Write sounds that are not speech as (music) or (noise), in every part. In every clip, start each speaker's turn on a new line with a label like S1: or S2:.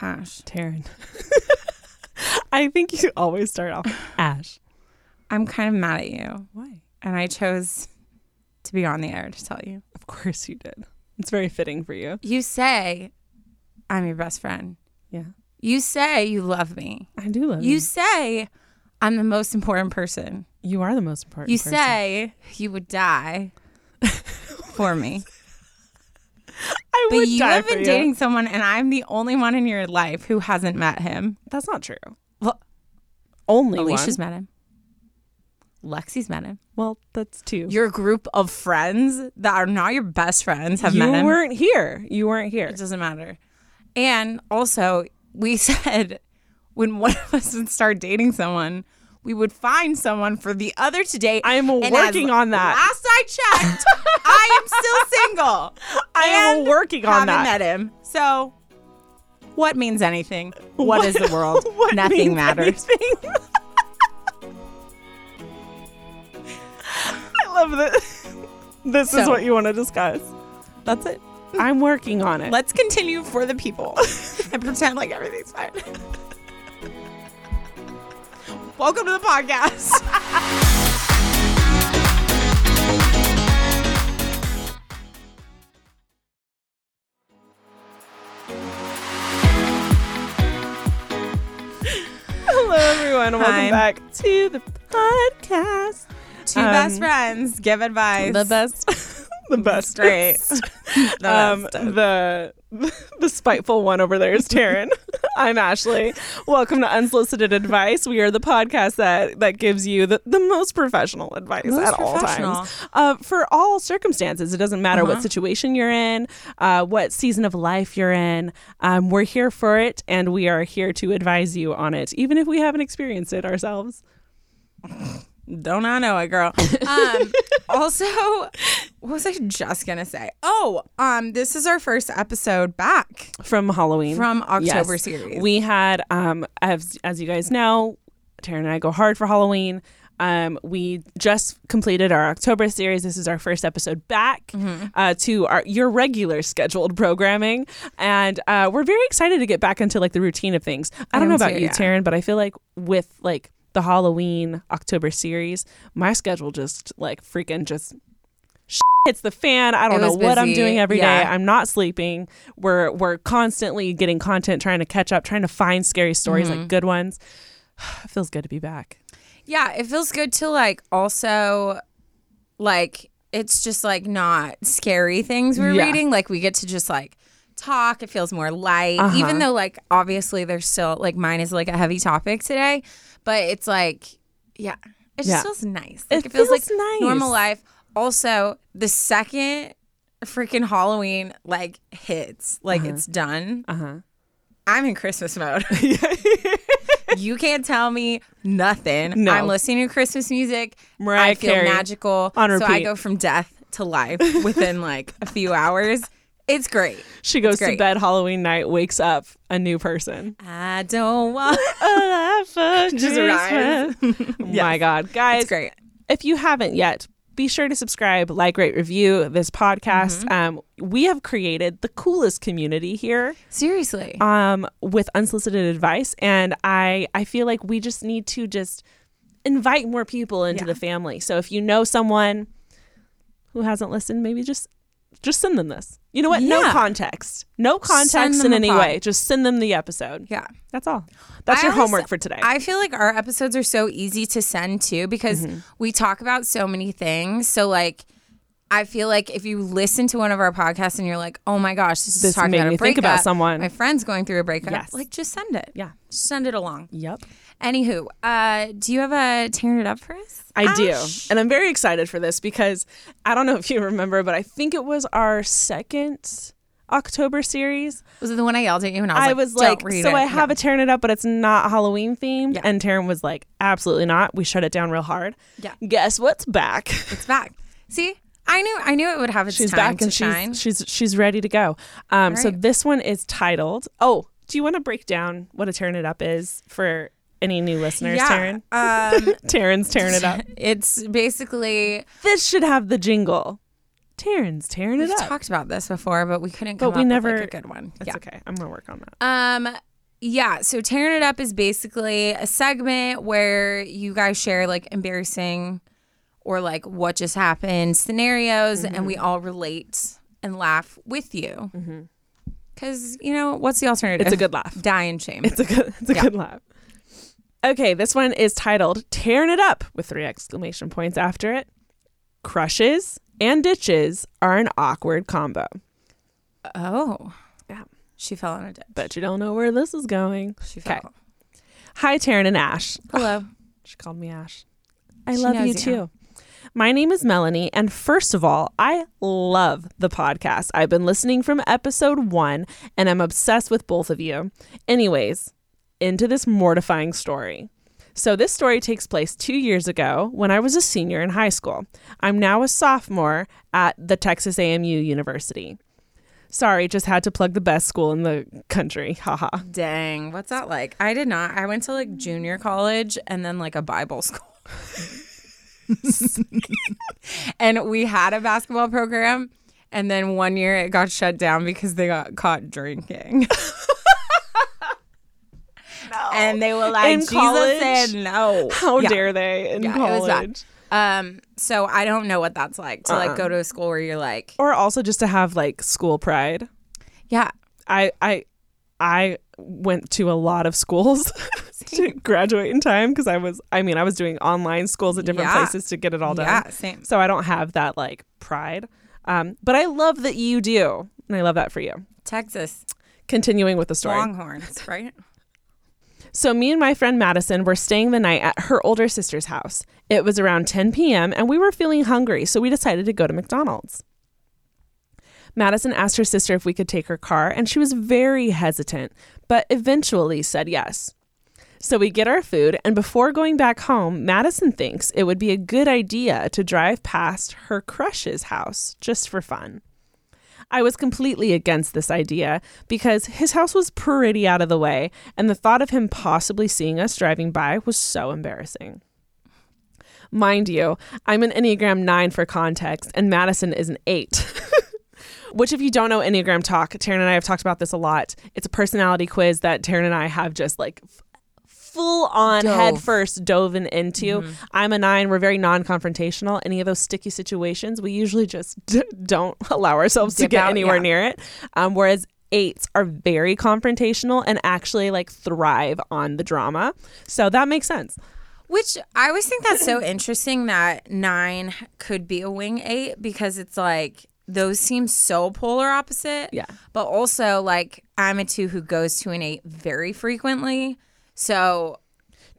S1: Ash.
S2: Taryne. (laughs) I think you always start off (sighs) Ash.
S1: I'm kind of mad at you,
S2: Why?
S1: and I chose to be on the air to tell you.
S2: Of course you did. It's very fitting for you.
S1: You say I'm your best friend.
S2: Yeah.
S1: You say you love me.
S2: I do love
S1: You
S2: you.
S1: say I'm the most important person.
S2: You are the most important.
S1: You
S2: person.
S1: say you would die (laughs) for me.
S2: I
S1: But
S2: would
S1: you
S2: die
S1: have been
S2: you.
S1: dating someone, and I'm the only one in your life who hasn't met him.
S2: That's not true.
S1: Well,
S2: Only
S1: Alicia's
S2: one.
S1: met him. Lexi's met him.
S2: Well, that's two.
S1: Your group of friends that are not your best friends have
S2: you
S1: met him.
S2: You weren't here. You weren't here.
S1: It doesn't matter. And also, we (laughs) said when one of us would start dating someone, we would find someone for the other to date.
S2: I'm working on that.
S1: Last I checked, (laughs) I am still single.
S2: I am working on
S1: haven't
S2: that.
S1: met him. So, what means anything? what is the world? (laughs)
S2: What
S1: Nothing matters. (laughs)
S2: I love this. This is what you want to discuss.
S1: That's it.
S2: I'm working on it.
S1: Let's continue for the people and pretend like everything's fine. Welcome to the podcast.
S2: Hello, everyone. and Welcome
S1: Hi.
S2: back to the podcast.
S1: Two
S2: Um,
S1: best friends give advice.
S2: The best. (laughs) (laughs) the best.
S1: Great. The
S2: um,
S1: best.
S2: the the spiteful one over there is Taryne. (laughs) (laughs) I'm Ashley. Welcome to Unsolicited Advice. We are the podcast that that gives you the, the most professional advice
S1: Most
S2: at all times uh, for all circumstances. It doesn't matter
S1: Uh-huh.
S2: what situation you're in, uh, what season of life you're in. Um, we're here for it, and we are here to advise you on it, even if we haven't experienced it ourselves. (laughs)
S1: Don't I know it, girl? (laughs) Um, also, what was I just gonna say? Oh, um, this is our first episode back
S2: From Halloween,
S1: from October
S2: Yes.
S1: series.
S2: We had, um, as as you guys know, Taryne and I go hard for Halloween. Um, we just completed our October series. This is our first episode back
S1: Mm-hmm.
S2: uh, to our your regular scheduled programming, and uh, we're very excited to get back into like the routine of things. I, don't know about
S1: too,
S2: you,
S1: yeah.
S2: Taryne, but I feel like with like the Halloween October series, my schedule just like freaking just (laughs) hits the fan. I don't know
S1: was
S2: what I'm doing every day.
S1: Yeah.
S2: I'm not sleeping. We're we're constantly getting content, trying to catch up, trying to find scary stories
S1: Mm-hmm.
S2: like good ones. (sighs) it feels good to be back.
S1: yeah, it feels good to like also like it's just like not scary things we're
S2: Yeah.
S1: reading. Like we get to just like talk. It feels more light,
S2: Uh-huh.
S1: even though like obviously there's still like mine is like a heavy topic today, but it's like yeah, it just
S2: Yeah.
S1: feels nice.
S2: It
S1: Like it, feels,
S2: feels
S1: like
S2: nice.
S1: normal life. Also, the second freaking Halloween like hits, like it's done.
S2: Uh huh.
S1: I'm in Christmas mode. (laughs) (laughs) you can't tell me nothing.
S2: No.
S1: I'm listening to Christmas music.
S2: Mariah
S1: I feel
S2: Carey
S1: magical.
S2: on
S1: So I
S2: repeat.
S1: go from death to life within like a few hours. It's great.
S2: She goes
S1: It's
S2: to bed Halloween night, wakes up a new person.
S1: I don't want (laughs) (laughs)
S2: Just
S1: Just rise.
S2: Oh My God, guys!
S1: It's great.
S2: If you haven't yet, be sure to subscribe, like, rate, review this podcast.
S1: Mm-hmm.
S2: Um, we have created the coolest community here.
S1: Seriously.
S2: um, with unsolicited advice, and I I feel like we just need to just invite more people into
S1: Yeah.
S2: the family. So if you know someone who hasn't listened, maybe just just send them this. You know what? No context, no context in any
S1: pod.
S2: way. Just send them the episode.
S1: yeah.
S2: That's all. That's
S1: I
S2: your
S1: always-
S2: homework for today.
S1: I feel like our episodes are so easy to send too because
S2: Mm-hmm.
S1: we talk about so many things. So like I feel like if you listen to one of our podcasts and you're like, "Oh my gosh, this is
S2: This
S1: talking
S2: made
S1: about a
S2: me think about
S1: breakup.
S2: someone.
S1: My friend's going through a breakup."
S2: Yes.
S1: Like just send it.
S2: yeah.
S1: Send it along.
S2: Yep.
S1: Anywho, uh, do you have a tearing it up for us?
S2: I do. And I'm very excited for this because I don't know if you (laughs) remember, but I think it was our second October series.
S1: Was it the one I yelled at you and I was
S2: I
S1: like,
S2: was
S1: "Don't
S2: like, so
S1: it."
S2: I have
S1: Yeah.
S2: a tearing it up, but it's not Halloween themed.
S1: Yeah.
S2: And Taryne was like, absolutely not. We shut it down real hard.
S1: Yeah.
S2: Guess what's back?
S1: It's back. See, I knew I knew it would have its
S2: she's
S1: time
S2: back
S1: to
S2: and
S1: shine.
S2: she's she's she's ready to go. Um, so this one is titled. Oh, do you want to break down what a tearing it up is for any new listeners,
S1: yeah.
S2: Taryne?
S1: Um, (laughs)
S2: Taryne's tearing it up. (laughs)
S1: it's basically
S2: This should have the jingle. Taryne's tearing it up.
S1: We've talked about this before, but we couldn't
S2: But
S1: come
S2: we
S1: up
S2: never-
S1: with like a good one.
S2: That's
S1: yeah.
S2: okay. I'm gonna work on that.
S1: Um yeah, so tearing it up is basically a segment where you guys share like embarrassing or like what just happened scenarios and we all relate and laugh with you. Cuz you know, what's the alternative?
S2: It's a good laugh. (laughs)
S1: die in shame.
S2: It's a good it's a
S1: Yeah.
S2: good laugh. Okay, this one is titled Tearing It Up with three exclamation points after it. Crushes and ditches are an awkward combo.
S1: oh.
S2: Yeah.
S1: She fell on a ditch.
S2: Bet you don't know where this is going.
S1: She
S2: Okay.
S1: fell.
S2: Hi, Taryne and Ash.
S1: Hello. (sighs)
S2: She called me Ash. I
S1: She
S2: love you
S1: you.
S2: too. My name is Melanie, and first of all, I love the podcast. I've been listening from episode one, and I'm obsessed with both of you. Anyways, into this mortifying story. So, this story takes place two years ago when I was a senior in high school. I'm now a sophomore at the Texas AMU University. Sorry, just had to plug the best school in the country. (laughs) Haha.
S1: Dang, what's that like? I did not. I went to like junior college and then like a Bible school. (laughs) and we had a basketball program and then one year it got shut down because they got caught drinking. (laughs) And they were like,
S2: In
S1: Jesus
S2: college?
S1: said no.
S2: How
S1: Yeah.
S2: dare they in
S1: Yeah,
S2: college?
S1: Um, so I don't know what that's like to
S2: Uh-uh.
S1: like go to a school where you're like,
S2: Or also just to have like school pride.
S1: yeah,
S2: I I I went to a lot of schools (laughs) to graduate in time because I was I mean I was doing online schools at different
S1: Yeah.
S2: places to get it all done.
S1: yeah, same.
S2: So I don't have that like pride. Um, but I love that you do. And I love that for you.
S1: Texas
S2: Continuing with the story.
S1: Longhorns, right?
S2: So me and my friend Madison were staying the night at her older sister's house. It was around 10 p.m. and we were feeling hungry, so we decided to go to McDonald's. Madison asked her sister if we could take her car, and she was very hesitant, but eventually said yes. So we get our food, and before going back home, Madison thinks it would be a good idea to drive past her crush's house just for fun. I was completely against this idea because his house was pretty out of the way, and the thought of him possibly seeing us driving by was so embarrassing. Mind you, I'm an Enneagram 9 for context, and Madison is an 8. (laughs) Which, if you don't know Enneagram Talk, Taryne and I have talked about this a lot. It's a personality quiz that Taryne and I have just like full on
S1: Dove.
S2: head first dove into. I'm a nine. We're very non confrontational. Any of those sticky situations, we usually just (laughs) d- don't allow ourselves to get
S1: out,
S2: anywhere
S1: yeah.
S2: near it. Um, whereas eights are very confrontational and actually like thrive on the drama. So that makes sense.
S1: Which I always think that's so (laughs) interesting that nine could be a wing eight because it's like those seem so polar opposite.
S2: Yeah.
S1: But also, like, I'm a two who goes to an eight very frequently. So,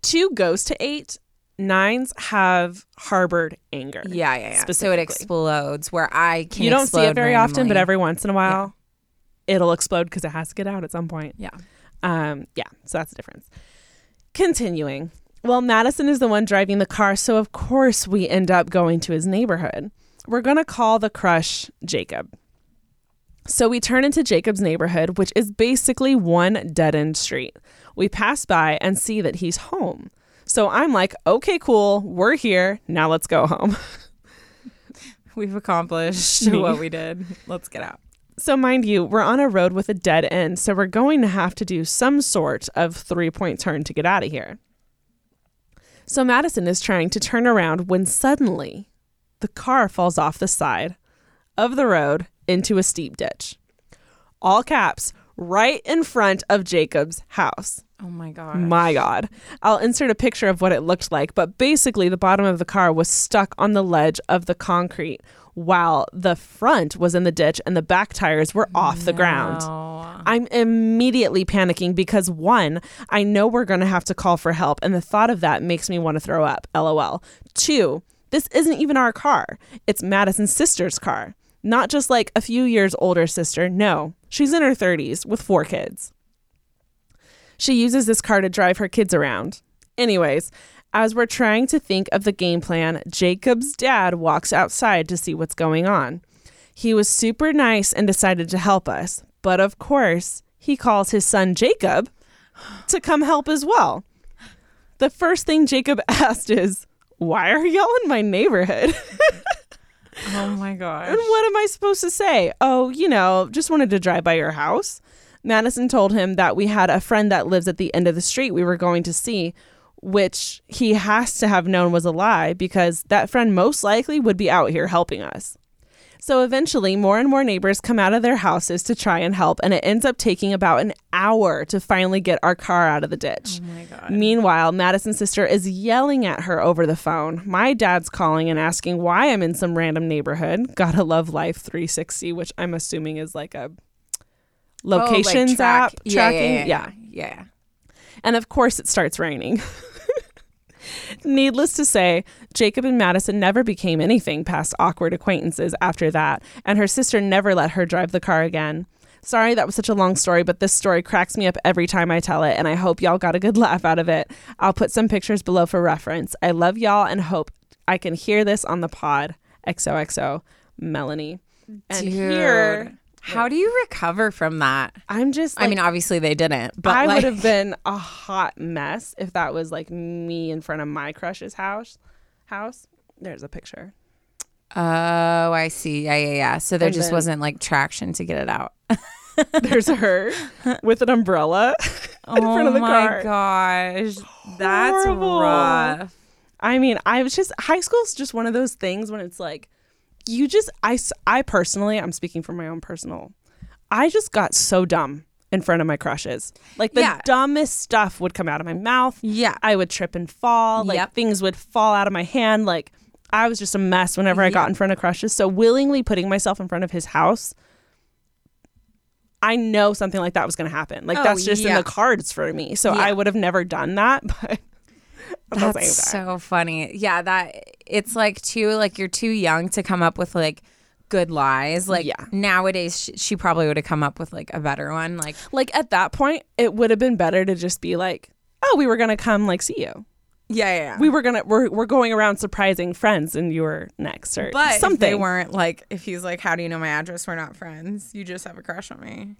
S2: Two goes to eight. Nines have harbored anger.
S1: yeah, yeah, yeah. So it explodes where I can
S2: you don't see it very often, but every once in a while, it'll explode because it has to get out at some point.
S1: Yeah.
S2: Um, yeah, so that's the difference. Continuing. Well, Madison is the one driving the car, so of course we end up going to his neighborhood. We're going to call the crush Jacob. So we turn into Jacob's neighborhood, which is basically one dead end street. We pass by and see that he's home. So I'm like, okay, cool, we're here. Now let's go home. (laughs)
S1: We've accomplished what we did. Let's get out.
S2: So, mind you, we're on a road with a dead end, so we're going to have to do some sort of three point turn to get out of here. So, Madison is trying to turn around when suddenly the car falls off the side of the road into a steep ditch. All caps, right in front of Jacob's house.
S1: Oh my God.
S2: My God. I'll insert a picture of what it looked like, but basically, the bottom of the car was stuck on the ledge of the concrete while the front was in the ditch and the back tires were off the ground. I'm immediately panicking because one, I know we're going to have to call for help, and the thought of that makes me want to throw up. LOL. Two, this isn't even our car, it's Madison's sister's car. Not just like a few years older sister. No, she's in her 30s with four kids. She uses this car to drive her kids around. Anyways, as we're trying to think of the game plan, Jacob's dad walks outside to see what's going on. He was super nice and decided to help us, but of course, he calls his son Jacob to come help as well. The first thing Jacob (laughs) asked is, Why are y'all in my neighborhood? (laughs)
S1: Oh my gosh.
S2: And what am I supposed to say? Oh, you know, just wanted to drive by your house. Madison told him that we had a friend that lives at the end of the street we were going to see, which he has to have known was a lie because that friend most likely would be out here helping us. So eventually, more and more neighbors come out of their houses to try and help, and it ends up taking about an hour to finally get our car out of the ditch.
S1: Oh my god.
S2: Meanwhile, Madison's sister is yelling at her over the phone. My dad's calling and asking why I'm in some random neighborhood. Gotta love Life 360, which I'm assuming is like a
S1: Oh, like
S2: locations
S1: track-
S2: app
S1: yeah,
S2: tracking.
S1: Yeah. Yeah. yeah.
S2: And of course, it starts raining. (laughs) Needless to say, Jacob and Madison never became anything past awkward acquaintances after that, and her sister never let her drive the car again. Sorry that was such a long story, but this story cracks me up every time I tell it, and I hope y'all got a good (laughs) laugh out of it. I'll put some pictures below for reference. I love y'all and hope I can hear this on the pod. XOXO, Melanie. And
S1: Dude.
S2: here,
S1: How do you recover from that?
S2: I'm just
S1: I mean, obviously they didn't, but
S2: I
S1: like,
S2: would have been a hot mess if that was like me in front of my crush's house. House. There's a picture.
S1: Oh, I see. Yeah, yeah, yeah. So there
S2: And
S1: just wasn't like traction to get it out. (laughs)
S2: There's her with an umbrella (laughs) in front of the car.
S1: oh my gosh, that's
S2: Horrible.
S1: rough.
S2: I mean, I was just high school's just one of those things when it's like you just I I personally, I'm speaking from my own personal. I just got so dumb in front of my crushes. Like the
S1: Yeah.
S2: dumbest stuff would come out of my mouth.
S1: Yeah.
S2: I would trip and fall. Like
S1: Yep.
S2: things would fall out of my hand. Like I was just a mess whenever I got in front of crushes. So willingly putting myself in front of his house, I know something like that was going to happen. Like
S1: Oh,
S2: that's just in the cards for me. So
S1: Yeah.
S2: I would have never done that. (laughs) But at
S1: That's so funny. Yeah, that it's like too like you're too young to come up with like good lies. Like
S2: Yeah.
S1: nowadays, she, she probably would have come up with like a better one. Like
S2: like at that point, it would have been better to just be like, "Oh, we were gonna come like see you.
S1: yeah, yeah.
S2: We were gonna we're we're going around surprising friends, and you were next or
S1: but if
S2: something."
S1: they weren't like if he's like, "How do you know my address? We're not friends. You just have a crush on me."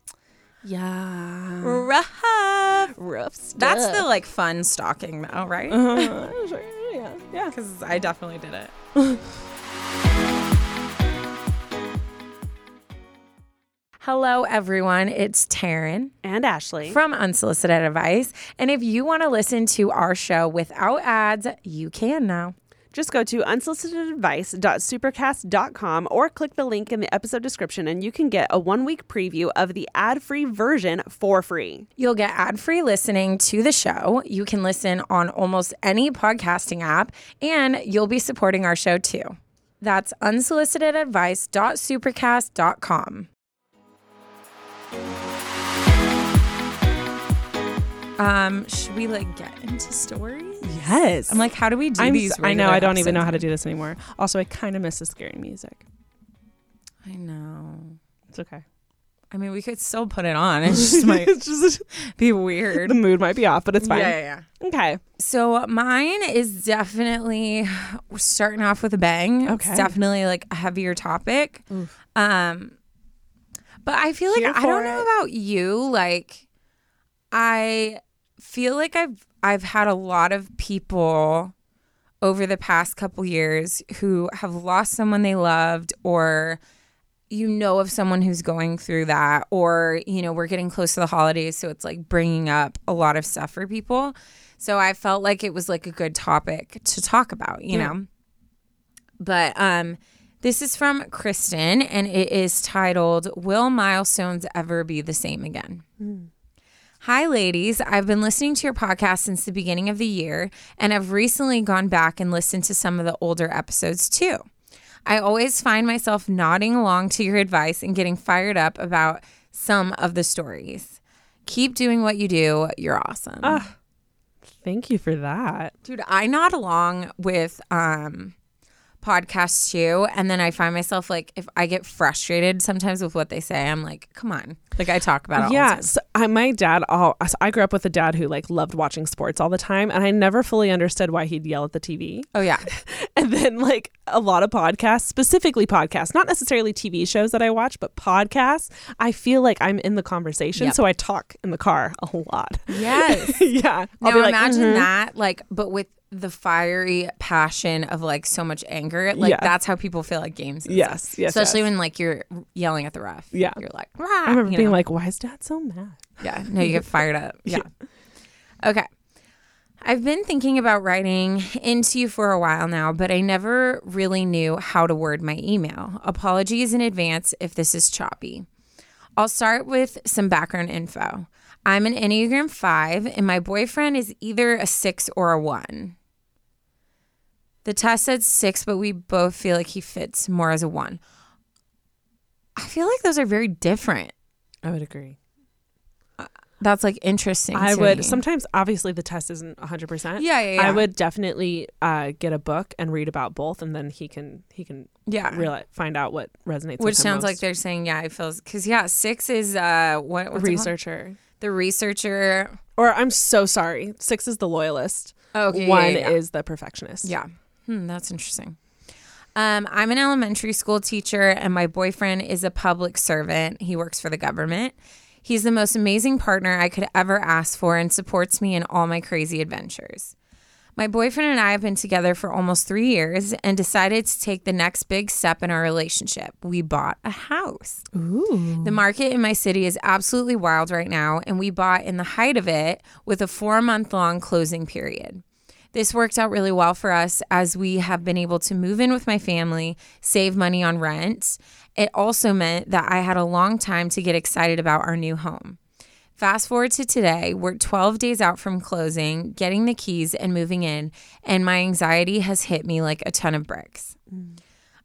S2: Yeah,
S1: Rough.
S2: rough stuff.
S1: That's the like fun stalking though, right?
S2: uh, (laughs) sure, yeah, yeah.
S1: Because (laughs) I definitely did it. (laughs) Hello, everyone. It's Taryne
S2: And Ashley.
S1: from Unsolicited Advice. And if you want to listen to our show without ads, you can now.
S3: Just go to unsolicitedadvice.supercast.com or click the link in the episode description and you can get a one week preview of the ad free version for free.
S1: You'll get ad free listening to the show. You can listen on almost any podcasting app, and you'll be supporting our show too. That's unsolicitedadvice.supercast.com. Um, should we like get into stories?
S2: yes.
S1: I'm like, how do we do
S2: I'm,
S1: these?
S2: I know. I don't even know how to do this anymore. Also, I kind of miss the scary music.
S1: I know.
S2: It's okay.
S1: I mean, we could still put it on. It just might (laughs)
S2: it's just (laughs)
S1: be weird.
S2: the mood might be off, but it's fine.
S1: Yeah, yeah, yeah.
S2: Okay.
S1: So mine is definitely starting off with a bang.
S2: Okay.
S1: It's definitely like a heavier topic. Um but I feel like
S2: Here
S1: I don't
S2: for
S1: know about you like I feel like I've I've had a lot of people over the past couple years who have lost someone they loved or you know of someone who's going through that or you know we're getting close to the holidays so it's like bringing up a lot of stuff for people. So i felt like it was like a good topic to talk about you know? But um this is from kristen and it is titled will milestones ever be the same again Hi, ladies. I've been listening to your podcast since the beginning of the year and have recently gone back and listened to some of the older episodes too. I always find myself nodding along to your advice and getting fired up about some of the stories. Keep doing what you do. You're awesome.
S2: Thank you for that.
S1: Dude, I nod along with um podcasts too and then I find myself like if I get frustrated sometimes with what they say, I'm like, come on. Like I talk about it all the
S2: Yeah, so I, my dad. All so I grew up with a dad who like loved watching sports all the time, and I never fully understood why he'd yell at the TV.
S1: Oh yeah. (laughs)
S2: And then like a lot of podcasts, specifically podcasts, not necessarily TV shows that I watch, but podcasts. I feel like I'm in the conversation,
S1: Yep.
S2: so I talk in the car a lot.
S1: Yes. (laughs)
S2: yeah,
S1: Now
S2: I'll be like,
S1: imagine
S2: "Mhm."
S1: that, like, but with the fiery passion of like so much anger. Like
S2: Yeah.
S1: that's how people feel at games.
S2: Yes,
S1: stuff.
S2: yes,
S1: Especially
S2: yes.
S1: when like you're yelling at the ref.
S2: Yeah.
S1: You're like, Rah!
S2: I remember
S1: you
S2: being
S1: know?
S2: like, why is dad so mad?
S1: Yeah. No, you get (laughs) fired up. Yeah. Okay. I've been thinking about writing into you for a while now, but I never really knew how to word my email. Apologies in advance if this is choppy. I'll start with some background info. I'm an Enneagram 5, and my boyfriend is either a 6 or a 1. The test said 6, but we both feel like he fits more as a 1. I feel like those are very different.
S2: I would agree.
S1: That's like interesting.
S2: I would
S1: me.
S2: sometimes obviously the test isn't 100%.
S1: Yeah, yeah, yeah.
S2: I would definitely uh, get a book and read about both and then he can he can
S1: Yeah.
S2: realize find out what resonates
S1: Which
S2: with him Which
S1: sounds like they're saying, yeah, it feels because yeah, six is uh what
S2: a
S1: what's it called?
S2: researcher.
S1: The researcher.
S2: Or I'm so sorry. 6 is the loyalist.
S1: Oh, okay, yeah,
S2: One
S1: yeah, yeah.
S2: is the perfectionist.
S1: Yeah. Hmm, that's interesting. Um, I'm an elementary school teacher, and my boyfriend is a public servant. He works for the government. He's the most amazing partner I could ever ask for and supports me in all my crazy adventures. My boyfriend and I have been together for almost three years and decided to take the next big step in our relationship. We bought a house.
S2: Ooh.
S1: The market in my city is absolutely wild right now, and we bought in the height of it with a four month long closing period. This worked out really well for us as we have been able to move in with my family, save money on rent. It also meant that I had a long time to get excited about our new home. Fast forward to today, we're 12 days out from closing, getting the keys, and moving in, and my anxiety has hit me like a ton of bricks. Mm.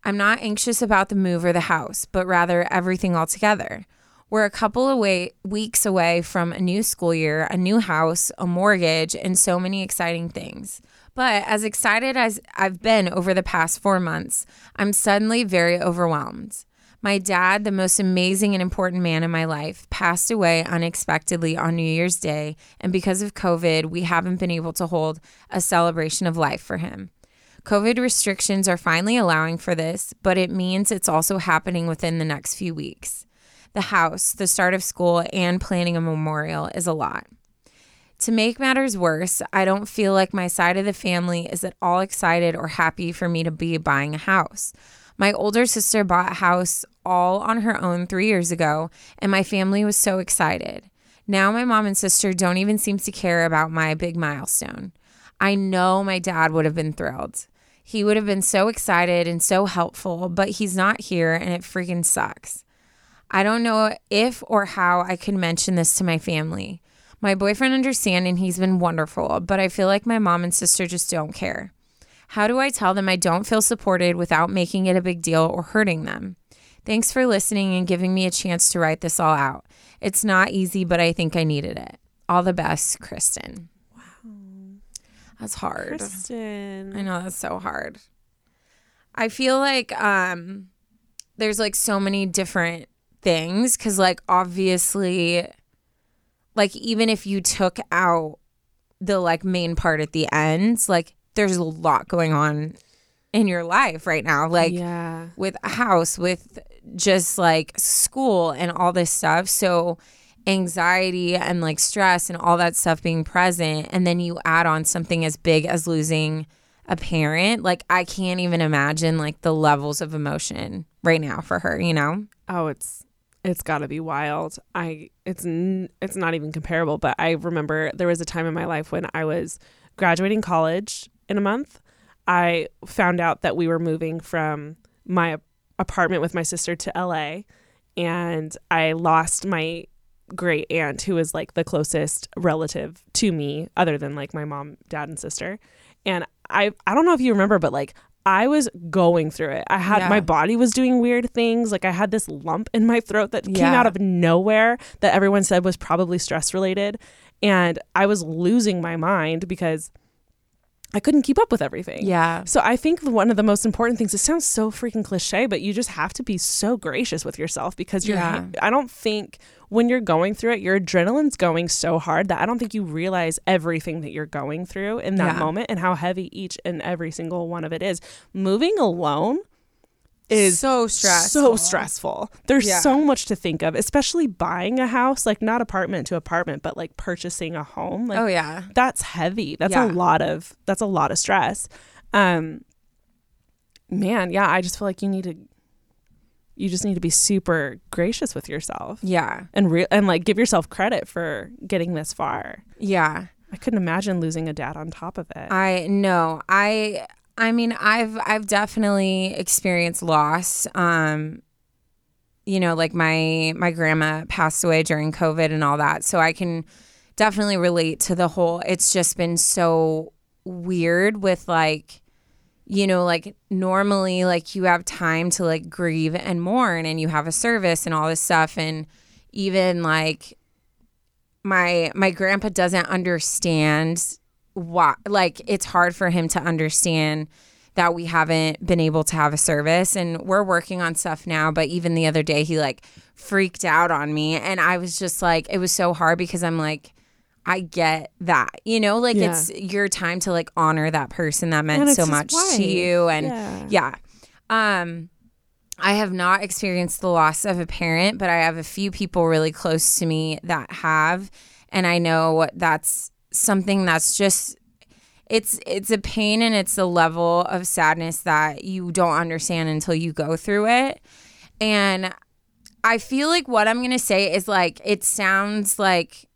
S1: I'm not anxious about the move or the house, but rather everything altogether. We're a couple of way, weeks away from a new school year, a new house, a mortgage, and so many exciting things. But as excited as I've been over the past four months, I'm suddenly very overwhelmed. My dad, the most amazing and important man in my life, passed away unexpectedly on New Year's Day, and because of COVID, we haven't been able to hold a celebration of life for him. COVID restrictions are finally allowing for this, but it means it's also happening within the next few weeks. The house, the start of school, and planning a memorial is a lot. To make matters worse, I don't feel like my side of the family is at all excited or happy for me to be buying a house. My older sister bought a house all on her own three years ago, and my family was so excited. Now my mom and sister don't even seem to care about my big milestone. I know my dad would have been thrilled. He would have been so excited and so helpful, but he's not here and it freaking sucks. I don't know if or how I could mention this to my family. My boyfriend understands and he's been wonderful, but I feel like my mom and sister just don't care. How do I tell them I don't feel supported without making it a big deal or hurting them? Thanks for listening and giving me a chance to write this all out. It's not easy, but I think I needed it. All the best, Kristen. Wow. That's hard.
S2: Kristen.
S1: I know that's so hard. I feel like um there's like so many different things cuz like obviously like even if you took out the like main part at the end, like there's a lot going on in your life right now like
S2: yeah.
S1: with a house with just like school and all this stuff so anxiety and like stress and all that stuff being present and then you add on something as big as losing a parent like i can't even imagine like the levels of emotion right now for her you know
S2: Oh, it's it's got to be wild. I it's n- it's not even comparable, but I remember there was a time in my life when I was graduating college in a month. I found out that we were moving from my apartment with my sister to LA and I lost my great aunt who was like the closest relative to me other than like my mom, dad and sister. And I I don't know if you remember but like I was going through it. I had
S1: Yeah.
S2: my body was doing weird things. Like I had this lump in my throat that came out of nowhere that everyone said was probably stress related. And I was losing my mind because I couldn't keep up with everything.
S1: yeah
S2: So I think one of the most important things, it sounds so freaking cliche, but you just have to be so gracious with yourself because you're,
S1: Yeah.
S2: I don't think when you're going through it, your adrenaline's going so hard that I don't think you realize everything that you're going through in that
S1: Yeah.
S2: moment and how heavy each and every single one of it is. Moving alone is
S1: so stressful.
S2: so stressful. There's
S1: Yeah.
S2: so much to think of, especially buying a house, like not apartment to apartment, but like purchasing a home. Like
S1: Oh yeah.
S2: that's heavy. That's
S1: Yeah.
S2: a lot of that's a lot of stress. Um man, yeah, I just feel like you need to you just need to be super gracious with yourself
S1: Yeah.
S2: and real and like give yourself credit for getting this far.
S1: Yeah.
S2: I couldn't imagine losing a dad on top of it.
S1: I know. I I mean, I've I've definitely experienced loss. Um you know, like my my grandma passed away during COVID and all that. So I can definitely relate to the whole it's just been so weird with like you know, like normally like you have time to like grieve and mourn and you have a service and all this stuff and even like my my grandpa doesn't understand why like it's hard for him to understand that we haven't been able to have a service and we're working on stuff now but even the other day he like freaked out on me and I was just like it was so hard because I'm like I get that. You know, like
S2: Yeah.
S1: it's your time to like honor that person that meant so much
S2: wife.
S1: to you and
S2: Yeah.
S1: yeah. Um I have not experienced the loss of a parent, but I have a few people really close to me that have and I know that's something that's just it's it's a pain and it's a level of sadness that you don't understand until you go through it. And I feel like what I'm going to say is like it sounds like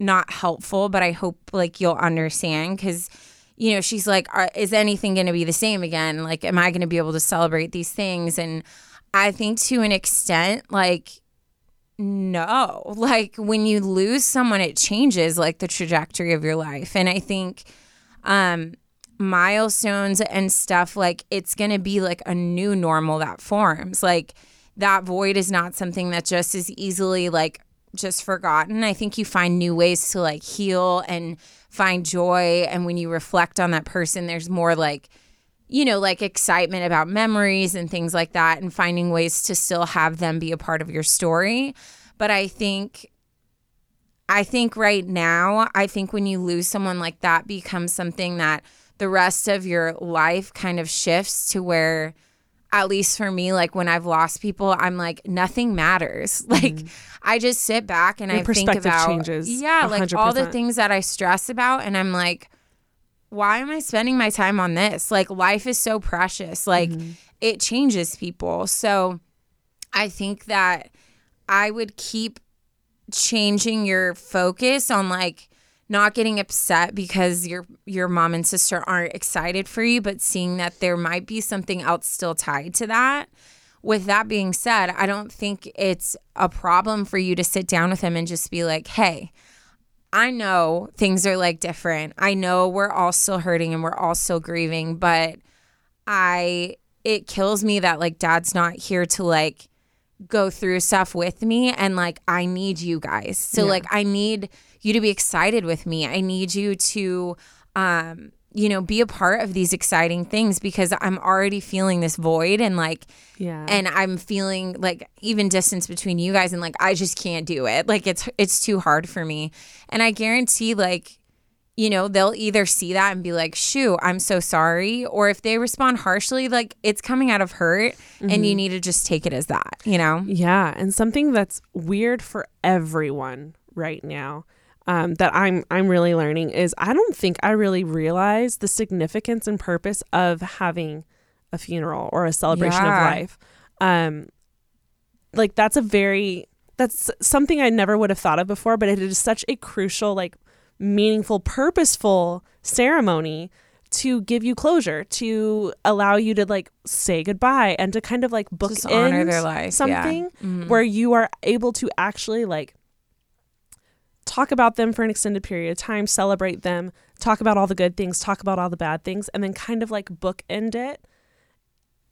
S1: not helpful, but I hope like you'll understand cuz you know, she's like is anything going to be the same again? Like am I going to be able to celebrate these things? And I think to an extent like no. (laughs) Like when you lose someone it changes like the trajectory of your life. And I think um milestones and stuff like it's going to be like a new normal that forms. Like that void is not something that just is easily like just forgotten. I think you find new ways to like heal and find joy and when you reflect on that person there's more like you know, like excitement about memories and things like that, and finding ways to still have them be a part of your story. But I think, I think right now, I think when you lose someone like that, becomes something that the rest of your life kind of shifts to where, at least for me, like when I've lost people, I'm like, nothing matters. (laughs) Like, mm-hmm. I just sit back and
S2: Your
S1: I think about,
S2: changes
S1: yeah, like all the things that I stress about, and I'm like, why am I spending my time on this? Like life is so precious. Like mm-hmm. it changes people. So I think that I would keep changing your focus on like not getting upset because your your mom and sister aren't excited for you, but seeing that there might be something else still tied to that. With that being said, I don't think it's a problem for you to sit down with him and just be like, "Hey, I know things are like different. I know we're all still hurting and we're all still grieving, but I it kills me that like dad's not here to like go through stuff with me and like I need you guys. So like I need you to be excited with me. I need you to um you know be a part of these exciting things because I'm already feeling this void and like
S2: yeah.
S1: and I'm feeling like even distance between you guys and like I just can't do it. Like it's it's too hard for me. And I guarantee like you know, they'll either see that and be like, "Shoo, I'm so sorry," or if they respond harshly, like it's coming out of hurt and you mm-hmm. need to just take it as that, you know?
S2: Yeah, and something that's weird for everyone right now um, that I'm I'm really learning is I don't think I really realize the significance and purpose of having a funeral or a celebration
S1: Yeah.
S2: of life. Um, like that's a very that's something I never would have thought of before, but it is such a crucial, like meaningful, purposeful ceremony to give you closure, to allow you to like say goodbye and to kind of like book
S1: Just honor their life, yeah.
S2: something
S1: Mhm.
S2: where you are able to actually like talk about them for an extended period of time, celebrate them, talk about all the good things, talk about all the bad things, and then kind of like bookend it.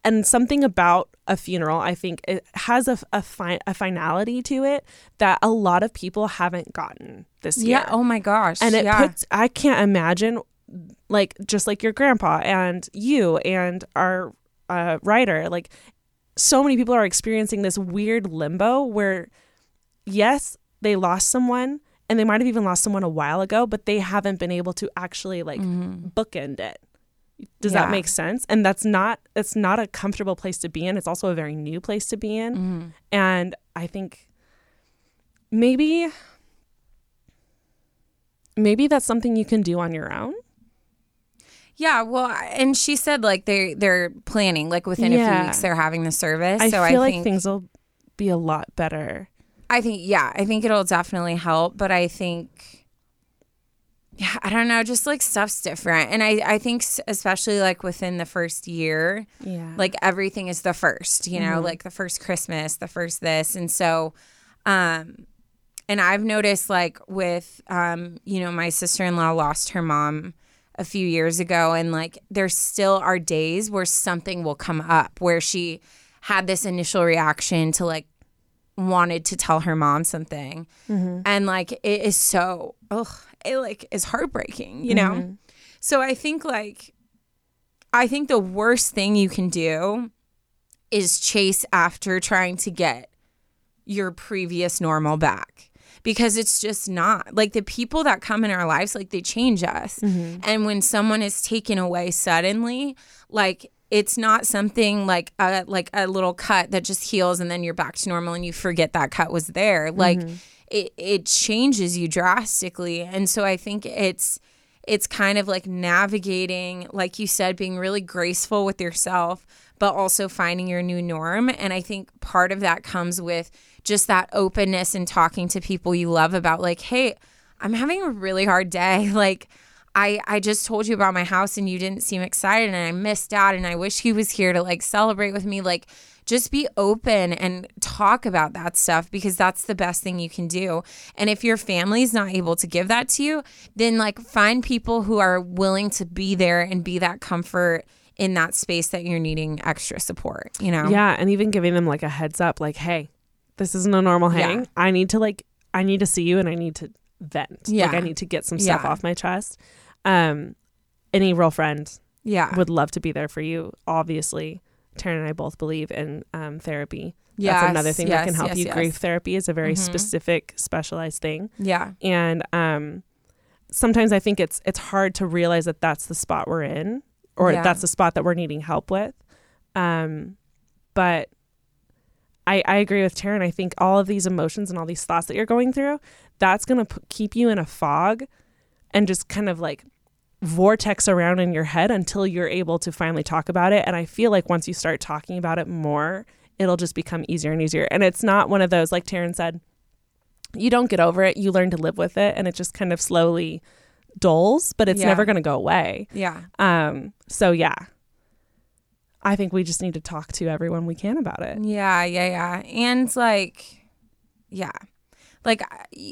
S2: And something about a funeral, I think it has a, a, fi- a finality to it that a lot of people haven't gotten this year.
S1: Yeah. Oh my gosh.
S2: and it
S1: yeah.
S2: puts, I can't imagine, like, just like your grandpa and you and our uh, writer, like, so many people are experiencing this weird limbo where, yes, they lost someone and they might have even lost someone a while ago, but they haven't been able to actually like
S1: Mm-hmm.
S2: bookend it. Does
S1: Yeah.
S2: that make sense? And that's not it's not a comfortable place to be in. It's also a very new place to be in.
S1: Mm-hmm.
S2: And I think maybe maybe that's something you can do on your own.
S1: Yeah, well, and she said like they they're planning like within a few weeks they're having the service.
S2: I
S1: so
S2: feel
S1: I
S2: like
S1: think
S2: things will be a lot better.
S1: I think yeah, I think it'll definitely help, but I think yeah, I don't know, just like stuff's different. And I I think especially like within the first year,
S2: Yeah.
S1: like everything is the first, you know, like the first Christmas, the first this. And so um and I've noticed like with um you know, my sister-in-law lost her mom a few years ago and like there still are days where something will come up where she had this initial reaction to like wanted to tell her mom something. Mm-hmm. And like it is so ugh it like is heartbreaking you know? Mm-hmm. So i think like i think the worst thing you can do is chase after trying to get your previous normal back because it's just not. Like the people that come in our lives like they change us. Mm-hmm. And when someone is taken away suddenly like it's not something like a like a little cut that just heals and then you're back to normal and you forget that cut was there. Like mm-hmm. it, it changes you drastically. And so i think it's it's kind of like navigating like you said being really graceful with yourself but also finding your new norm. And i think part of that comes with just that openness and talking to people you love about like hey i'm having a really hard day. (laughs) Like I, I just told you about my house and you didn't seem excited and I missed out and I wish he was here to like celebrate with me. Like just be open and talk about that stuff because that's the best thing you can do. And if your family's not able to give that to you, then like find people who are willing to be there and be that comfort in that space that you're needing extra support, you know?
S2: Yeah, and even giving them like a heads up like, "Hey, this isn't a normal hang.
S1: Yeah.
S2: I need to like I need to see you and I need to vent. Like I need to get some stuff
S1: Yeah.
S2: off my chest." Um any real friend
S1: Yeah.
S2: would love to be there for you. Obviously, Taryne and I both believe in um, therapy.
S1: Yes,
S2: That's another thing that can help
S1: yes,
S2: you.
S1: yes.
S2: Grief therapy is a very
S1: Mhm.
S2: specific, specialized thing,
S1: Yeah.
S2: and um, sometimes I think it's it's hard to realize that that's the spot we're in, or
S1: Yeah.
S2: that's the spot that we're needing help with. Um, but I I agree with Taryne. I think all of these emotions and all these thoughts that you're going through, that's gonna p- keep you in a fog, and just kind of like vortex around in your head until you're able to finally talk about it. And I feel like once you start talking about it more, it'll just become easier and easier. And it's not one of those, like Taryne said, you don't get over it, you learn to live with it, and it just kind of slowly dulls, but it's
S1: Yeah.
S2: never going to go away.
S1: Yeah.
S2: Um, so yeah. I think we just need to talk to everyone we can about it.
S1: Yeah, yeah, yeah. And like, yeah. Like,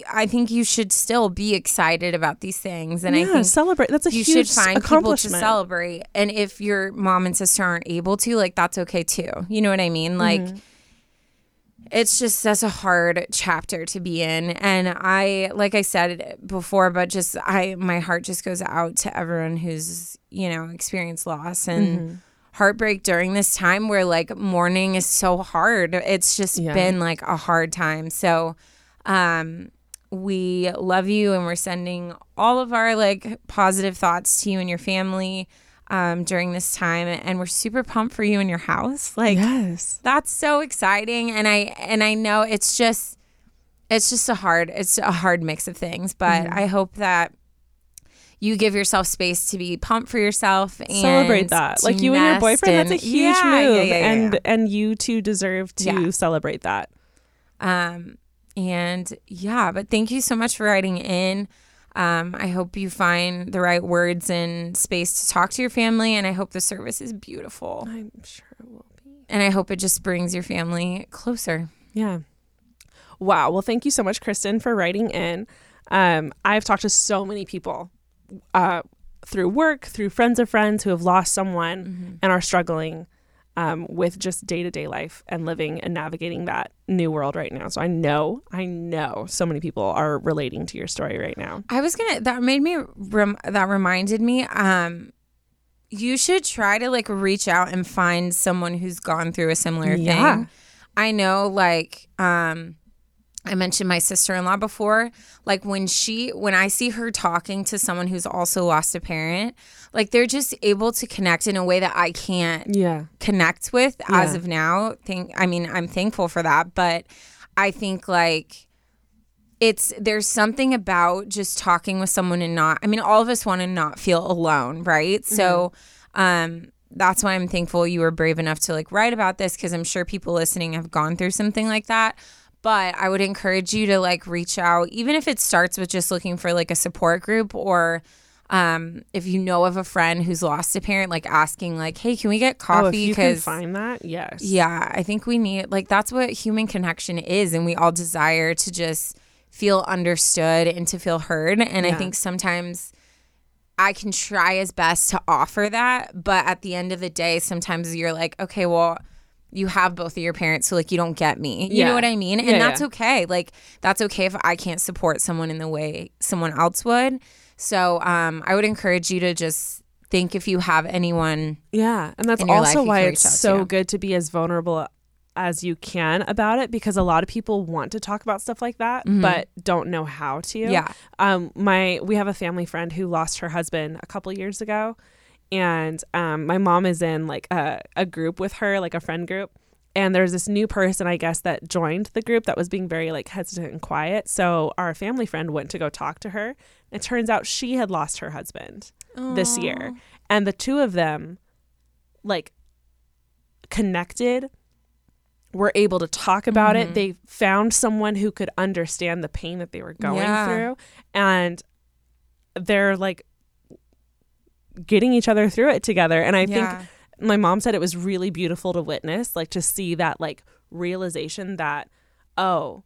S1: I- think you should still be excited about these things. And
S2: yeah,
S1: I think
S2: celebrate. That's a
S1: you
S2: huge
S1: should find people to celebrate. And if your mom and sister aren't able to, like, that's okay too. You know what I mean? Like,
S2: Mm-hmm.
S1: it's just that's a hard chapter to be in. And I, like I said before, but just, I, my heart just goes out to everyone who's, you know, experienced loss and,
S2: Mm-hmm.
S1: Heartbreak during this time where like mourning is so hard. It's just
S2: Yeah.
S1: been like a hard time. So um we love you and we're sending all of our like positive thoughts to you and your family um during this time and we're super pumped for you and your house. Like
S2: yes.
S1: that's so exciting and I and I know it's just it's just a hard it's a hard mix of things, but
S2: Mm-hmm.
S1: I hope that you give yourself space to be pumped for yourself and
S2: Celebrate that. Like you and your boyfriend, that's a huge
S1: Yeah,
S2: move.
S1: yeah, yeah,
S2: and and you two deserve to celebrate that.
S1: Um, and yeah, but thank you so much for writing in. Um, I hope you find the right words and space to talk to your family, and I hope the service is beautiful.
S2: I'm sure it will be.
S1: And I hope it just brings your family closer.
S2: Yeah. Wow. Well, thank you so much, Kristen, for writing in. Um, I've talked to so many people uh, through work, through friends of friends who have lost someone and are struggling um, with just day to day life and living and navigating that new world right now. So I know, I know so many people are relating to your story right now.
S1: I was gonna. That made me. Rem, that reminded me. Um, you should try to like reach out and find someone who's gone through a similar
S2: Yeah.
S1: thing. I know, like, um, I mentioned my sister-in-law before. Like when she when I see her talking to someone who's also lost a parent, like they're just able to connect in a way that I can't
S2: Yeah.
S1: connect with as of now. Think I mean, I'm thankful for that, but I think like it's there's something about just talking with someone and not I mean, all of us want to not feel alone, right? So um that's why I'm thankful you were brave enough to like write about this because I'm sure people listening have gone through something like that. But I would encourage you to like reach out, even if it starts with just looking for like a support group or um, if you know of a friend who's lost a parent, like asking like, "Hey, can we get
S2: Oh,
S1: coffee?"
S2: you can
S1: Because
S2: find that, yes.
S1: yeah, I think we need like that's what human connection is, and we all desire to just feel understood and to feel heard. And I think sometimes I can try as best to offer that, but at the end of the day, sometimes you're like, okay, well, you have both of your parents, so like you don't get me. You
S2: Yeah.
S1: know what I mean? And
S2: Yeah,
S1: that's
S2: yeah.
S1: okay. Like that's okay if I can't support someone in the way someone else would. So um, I would encourage you to just think if you have anyone.
S2: Yeah, and that's
S1: in your life
S2: also why it's so
S1: to.
S2: good to be as vulnerable as you can about it because a lot of people want to talk about stuff like that but don't know how to.
S1: Mm-hmm. Yeah.
S2: Um my we have a family friend who lost her husband a couple years ago and um my mom is in like a a group with her like a friend group and there's this new person I guess that joined the group that was being very like hesitant and quiet. So our family friend went to go talk to her. It turns out she had lost her husband this year. And the two of them like connected were able to talk about
S1: Mm-hmm.
S2: it. They found someone who could understand the pain that they were going
S1: Yeah.
S2: through and they're like getting each other through it together. And I
S1: Yeah.
S2: think my mom said it was really beautiful to witness, like to see that like realization that, oh,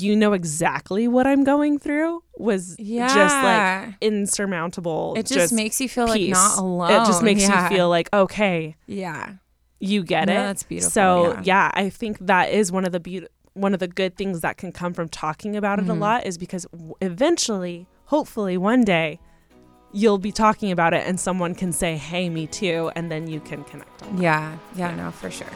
S2: you know exactly what I'm going through was
S1: yeah.
S2: just like insurmountable.
S1: It just, makes you feel like not alone.
S2: It just makes
S1: Yeah.
S2: you feel like, okay,
S1: Yeah.
S2: you get
S1: No,
S2: it.
S1: that's beautiful,
S2: So
S1: yeah.
S2: yeah. I think that is one of the beaut- one of the good things that can come from talking about
S1: Mm-hmm.
S2: it a lot is because eventually, hopefully, one day, you'll be talking about it and someone can say, "Hey, me too," and then you can connect on. that.
S1: Yeah. Yeah. No, for sure.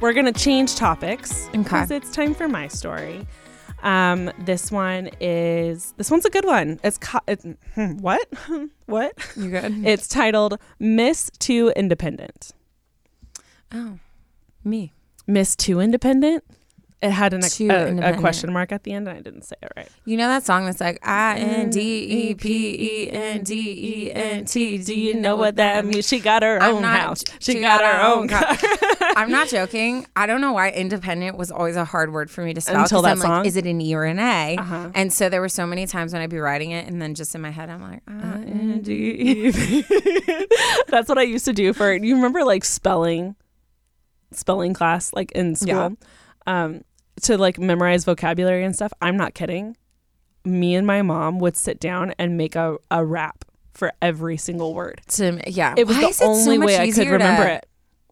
S2: We're gonna change topics
S1: Okay.
S2: because it's time for my story. Um, this one is this one's a good one. It's co- it, hmm, what (laughs) what?
S1: You good?
S2: It's titled "Miss Too Independent."
S1: oh, me.
S2: Miss Too Independent. It had an, a, a question mark at the end, and I didn't say it right.
S1: You know that song that's like I N D E P E N D E N T.
S2: Do you know what that means? She got her
S1: I'm
S2: own
S1: not-
S2: house.
S1: she
S2: She, got, her own car.
S1: I'm not joking. I don't know why independent was always a hard word for me to spell.
S2: Until that
S1: I'm
S2: song?
S1: like, is it an E or an A?
S2: Uh-huh.
S1: And so there were so many times when I'd be writing it, and then just in my head, I'm like, I N D E.
S2: That's what I used to do for. You remember like spelling, spelling class like in school,
S1: Yeah.
S2: um, to like memorize vocabulary and stuff. I'm not kidding. Me and my mom would sit down and make a, a rap for every single word.
S1: To yeah,
S2: It was
S1: Why
S2: the
S1: so
S2: only
S1: much
S2: way I could remember
S1: to
S2: it.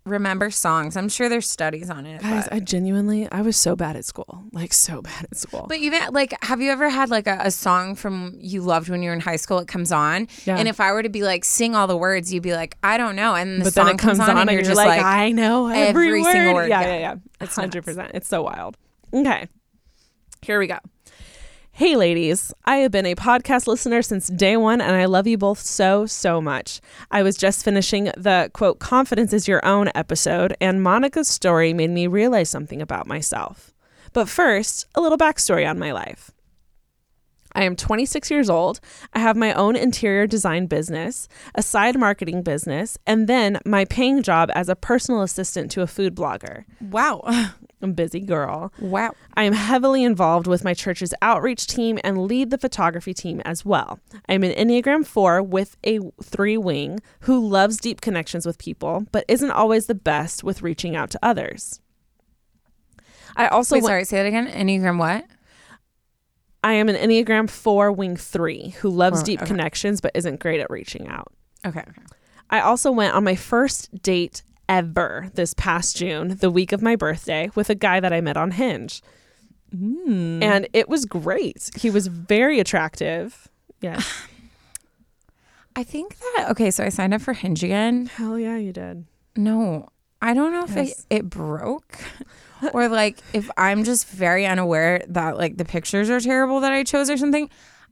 S1: Remember songs. I'm sure there's studies on it.
S2: Guys,
S1: but-
S2: I genuinely, I was so bad at school, like so bad at school.
S1: But even like, have you ever had like a, a song from you loved when you were in high school? It comes on,
S2: Yeah.
S1: and if I were to be like sing all the words, you'd be like, I don't know, and the
S2: but
S1: song
S2: then it comes on, and
S1: you're,
S2: you're
S1: just
S2: like,
S1: like,
S2: I know every,
S1: every
S2: word.
S1: single word.
S2: Yeah,
S1: Yeah.
S2: yeah, yeah.
S1: It's
S2: hundred percent. It's so wild. Okay, here we go. Hey, ladies. I have been a podcast listener since day one, and I love you both so, so much. I was just finishing the quote, confidence is your own episode, and Monica's story made me realize something about myself. But first, a little backstory on my life. I am 26 years old. I have my own interior design business, a side marketing business, and then my paying job as a personal assistant to a food blogger.
S1: wow, (laughs)
S2: I'm a busy girl.
S1: wow.
S2: I am heavily involved with my church's outreach team and lead the photography team as well. I'm an Enneagram 4 with a 3 wing who loves deep connections with people, but isn't always the best with reaching out to others. I also
S1: Wait,
S2: went-
S1: sorry, say that again. Enneagram what?
S2: I am an Enneagram 4 wing 3 who loves
S1: Oh,
S2: deep
S1: okay.
S2: connections but isn't great at reaching out.
S1: Okay. okay.
S2: I also went on my first date ever this past June, the week of my birthday, with a guy that I met on Hinge. Hmm. And it was great. He was very attractive. Yeah. (sighs)
S1: I think that okay, so I signed up for Hinge again.
S2: Hell yeah, you did.
S1: No, I don't know if
S2: Yes.
S1: it, it broke or like if I'm just very unaware that like the pictures are terrible that I chose or something.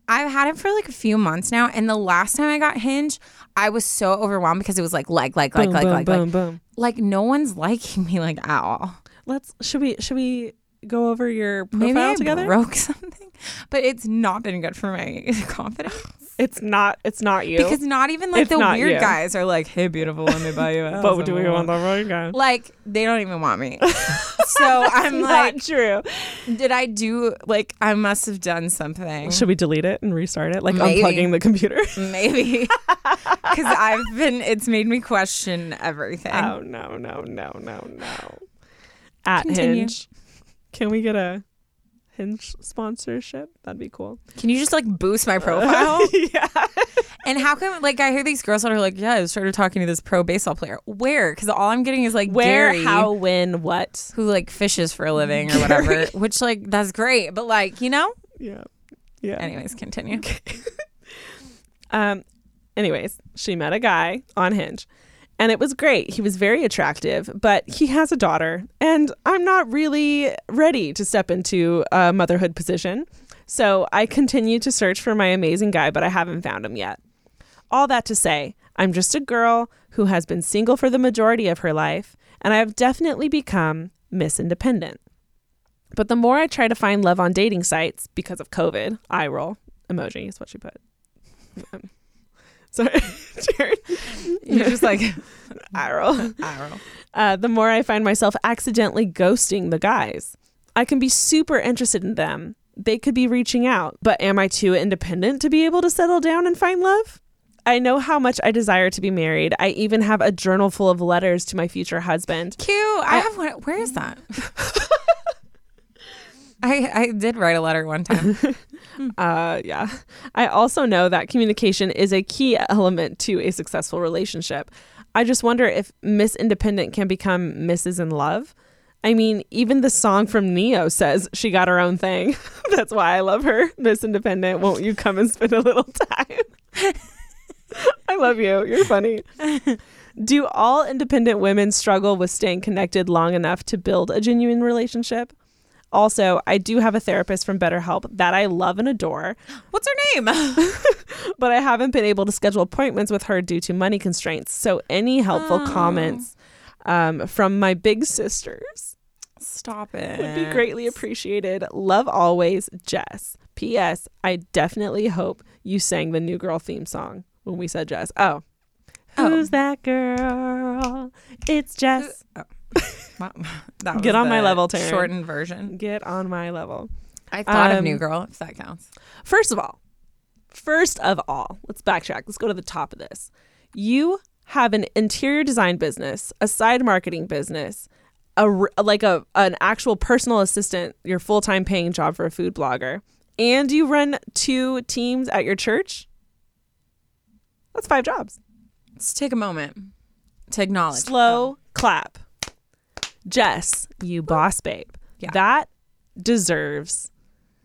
S1: I've had it for like a few months now, and the last time I got Hinge, I was so overwhelmed because it was like like like like
S2: boom,
S1: like
S2: boom,
S1: like
S2: boom,
S1: like
S2: boom.
S1: like no one's liking (laughs) me like at all.
S2: Let's should we should we go over your
S1: Maybe
S2: profile
S1: I
S2: together?
S1: broke (laughs) something, but it's not been good for my (laughs) confidence
S2: it's not it's not you.
S1: because not even like
S2: It's
S1: the weird
S2: you.
S1: guys are like, "Hey, beautiful, let me buy you a (laughs) house."
S2: but do we want the right guy?
S1: Like they don't even want me. (laughs) so I'm
S2: not
S1: like,
S2: true.
S1: did I do like I must have done something?
S2: Should we delete it and restart it? Like
S1: Maybe.
S2: unplugging the computer? (laughs)
S1: Maybe because I've been. It's made me question everything.
S2: oh no, no, no, no, no. At
S1: Continue.
S2: Hinge. Can we get a Hinge sponsorship? That'd be cool.
S1: Can you just like boost my profile? (laughs)
S2: yeah.
S1: and how come like I hear these girls that are like, yeah, I started talking to this pro baseball player. Where? Because all I'm getting is like
S2: Where,
S1: Gary,
S2: how, when, what?
S1: who like fishes for a living or (laughs) whatever. Which like that's great, but like you know.
S2: Yeah. Yeah.
S1: Anyways, continue. (laughs)
S2: Um, anyways, she met a guy on Hinge. And it was great. He was very attractive, but he has a daughter, and I'm not really ready to step into a motherhood position. So I continue to search for my amazing guy, but I haven't found him yet. All that to say, I'm just a girl who has been single for the majority of her life, and I have definitely become Miss Independent. But the more I try to find love on dating sites because of COVID, eye roll emoji is what she put. (laughs) Sorry, (laughs) Jared.
S1: You're just like (laughs)
S2: eye roll.
S1: arrow.
S2: Uh, the more I find myself accidentally ghosting the guys. I can be super interested in them. They could be reaching out, but am I too independent to be able to settle down and find love? I know how much I desire to be married. I even have a journal full of letters to my future husband.
S1: Cute. I, have one. Where is that? (laughs) I I did write a letter one time. (laughs)
S2: Uh, yeah. I also know that communication is a key element to a successful relationship. I just wonder if Miss Independent can become Mrs. in Love. I mean, even the song from Ne-Yo says she got her own thing. (laughs) That's why I love her. Miss Independent, won't you come and spend a little (laughs) time? I love you. You're funny. Do all independent women struggle with staying connected long enough to build a genuine relationship? Also, I do have a therapist from BetterHelp that I love and adore, (gasps)
S1: What's her name? (laughs)
S2: but I haven't been able to schedule appointments with her due to money constraints. So, any helpful
S1: Oh.
S2: comments um, from my big sisters
S1: Stop it.
S2: would be greatly appreciated. Love always, Jess. P.S. I definitely hope you sang the New Girl theme song when we said Jess. Oh.
S1: Oh.
S2: Who's that girl? It's Jess. (laughs)
S1: Wow. (laughs) That was
S2: Get on my level, Taryne.
S1: Shortened version.
S2: Get on my level.
S1: I thought of
S2: Um,
S1: New Girl, if that counts.
S2: First of all, first of all, let's backtrack. Let's go to the top of this. You have an interior design business, a side marketing business, a like a an actual personal assistant, your full-time paying job for a food blogger, and you run two teams at your church. That's five jobs.
S1: Let's take a moment to acknowledge.
S2: Slow clap. Jess, you boss babe.
S1: Yeah.
S2: That deserves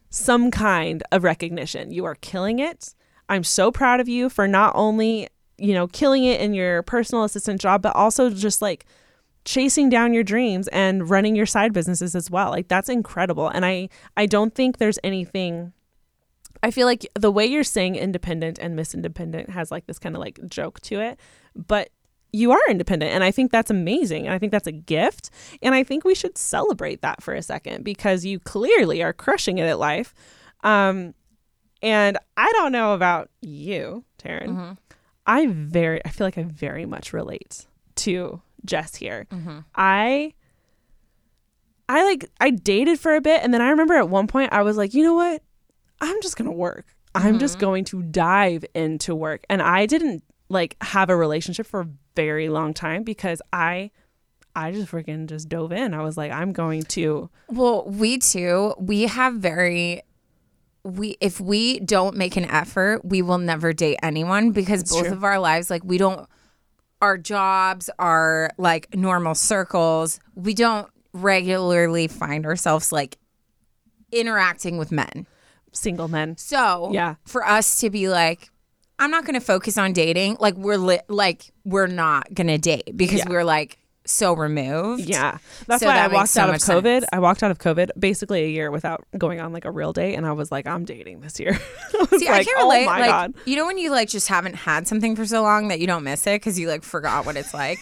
S2: some kind of recognition. You are killing it. I'm so proud of you for not only, you know, killing it in your personal assistant job, but also just like chasing down your dreams and running your side businesses as well. Like that's incredible. And I I don't think there's anything I feel like the way you're saying independent and miss independent has like this kind of like joke to it, but you are independent and I think that's amazing and I think that's a gift and I think we should celebrate that for a second because you clearly are crushing it at life. Um and I don't know about you, Taryne.
S1: Mm-hmm.
S2: I very I feel like I very much relate to Jess here. I I like I dated for a bit and then I remember at one point I was like, "You know what? I'm just going to work. I'm just going to dive into work." And I didn't like have a relationship for very long time because I I just freaking just dove in. I was like, "I'm going to
S1: Well, we too, we have very we if we don't make an effort, we will never date anyone because both
S2: true.
S1: of our lives like we don't our jobs are like normal circles. We don't regularly find ourselves like interacting with men.
S2: single men."
S1: So,
S2: Yeah.
S1: for us to be like I'm not going to focus on dating. Like we're li- like we're not going to date because
S2: Yeah.
S1: we're like so removed.
S2: Yeah. That's
S1: So
S2: why
S1: that
S2: I walked
S1: so
S2: out of COVID.
S1: sense.
S2: I walked out of COVID basically a year without going on like a real date. And I was like, I'm dating this year. (laughs) I
S1: See, I can't relate.
S2: oh
S1: relate.
S2: my
S1: like,
S2: God.
S1: you know when you like just haven't had something for so long that you don't miss it because you like forgot what it's like.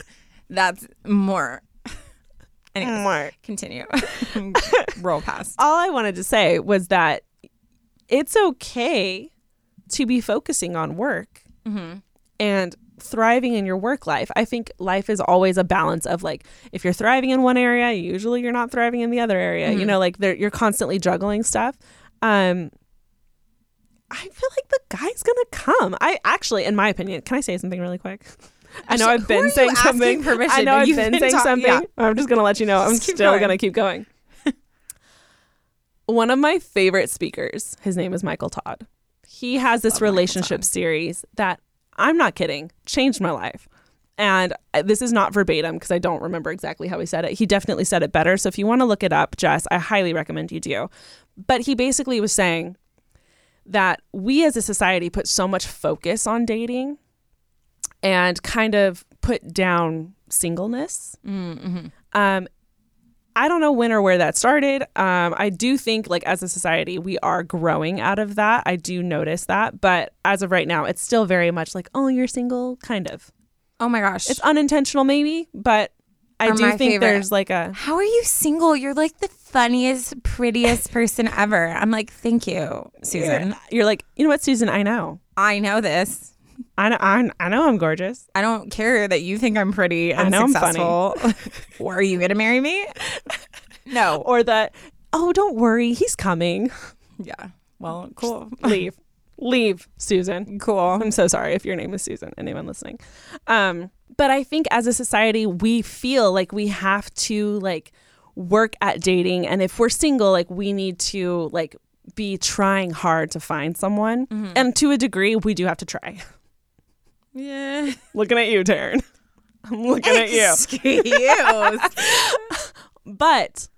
S1: (laughs) That's more. Anyways,
S2: Mwah.
S1: continue. (laughs) Roll past.
S2: All I wanted to say was that it's okay to be focusing on work
S1: Mm-hmm.
S2: and thriving in your work life. I think life is always a balance of like if you're thriving in one area, usually you're not thriving in the other area.
S1: Mm-hmm.
S2: You know, like you're constantly juggling stuff. Um, I feel like the guy's gonna come. I actually, in my opinion, can I say something really quick? I know I've been saying something. (laughs)
S1: permission?
S2: I know I've been,
S1: been
S2: saying
S1: talk-
S2: something.
S1: yeah.
S2: I'm just gonna let you know. (laughs) I'm still
S1: going.
S2: gonna keep going. (laughs) One of my favorite speakers, his name is Michael Todd. He has this
S1: Love
S2: relationship series that I'm not kidding, changed my life. And this is not verbatim because I don't remember exactly how he said it. He definitely said it better. So if you want to look it up, Jess, I highly recommend you do. But he basically was saying that we as a society put so much focus on dating and kind of put down singleness.
S1: Mm-hmm.
S2: Um, I don't know when or where that started. Um, I do think, like, as a society, we are growing out of that. I do notice that. But as of right now, it's still very much like, oh, you're single, kind of.
S1: Oh my gosh.
S2: It's unintentional, maybe, but I do think
S1: favorite.
S2: there's like a.
S1: How are you single? You're like the funniest, prettiest (laughs) person ever. I'm like, thank you, Susan.
S2: You're like, you know what, Susan? I know.
S1: I know this.
S2: I know, I, I know I'm gorgeous.
S1: I don't care that you think I'm pretty and
S2: I know I'm funny.
S1: successful. (laughs) or are you gonna marry me? No. (laughs)
S2: Or that, oh, don't worry, he's coming.
S1: Yeah. Well, cool. (laughs)
S2: Leave. Leave, Susan.
S1: Cool.
S2: I'm so sorry if your name is Susan, anyone listening. Um, but I think as a society, we feel like we have to like work at dating. And if we're single, like we need to like be trying hard to find someone. And to a degree, we do have to try.
S1: Yeah. (laughs)
S2: looking at you, Taryne. (laughs) I'm looking at you.
S1: Excuse. (laughs)
S2: But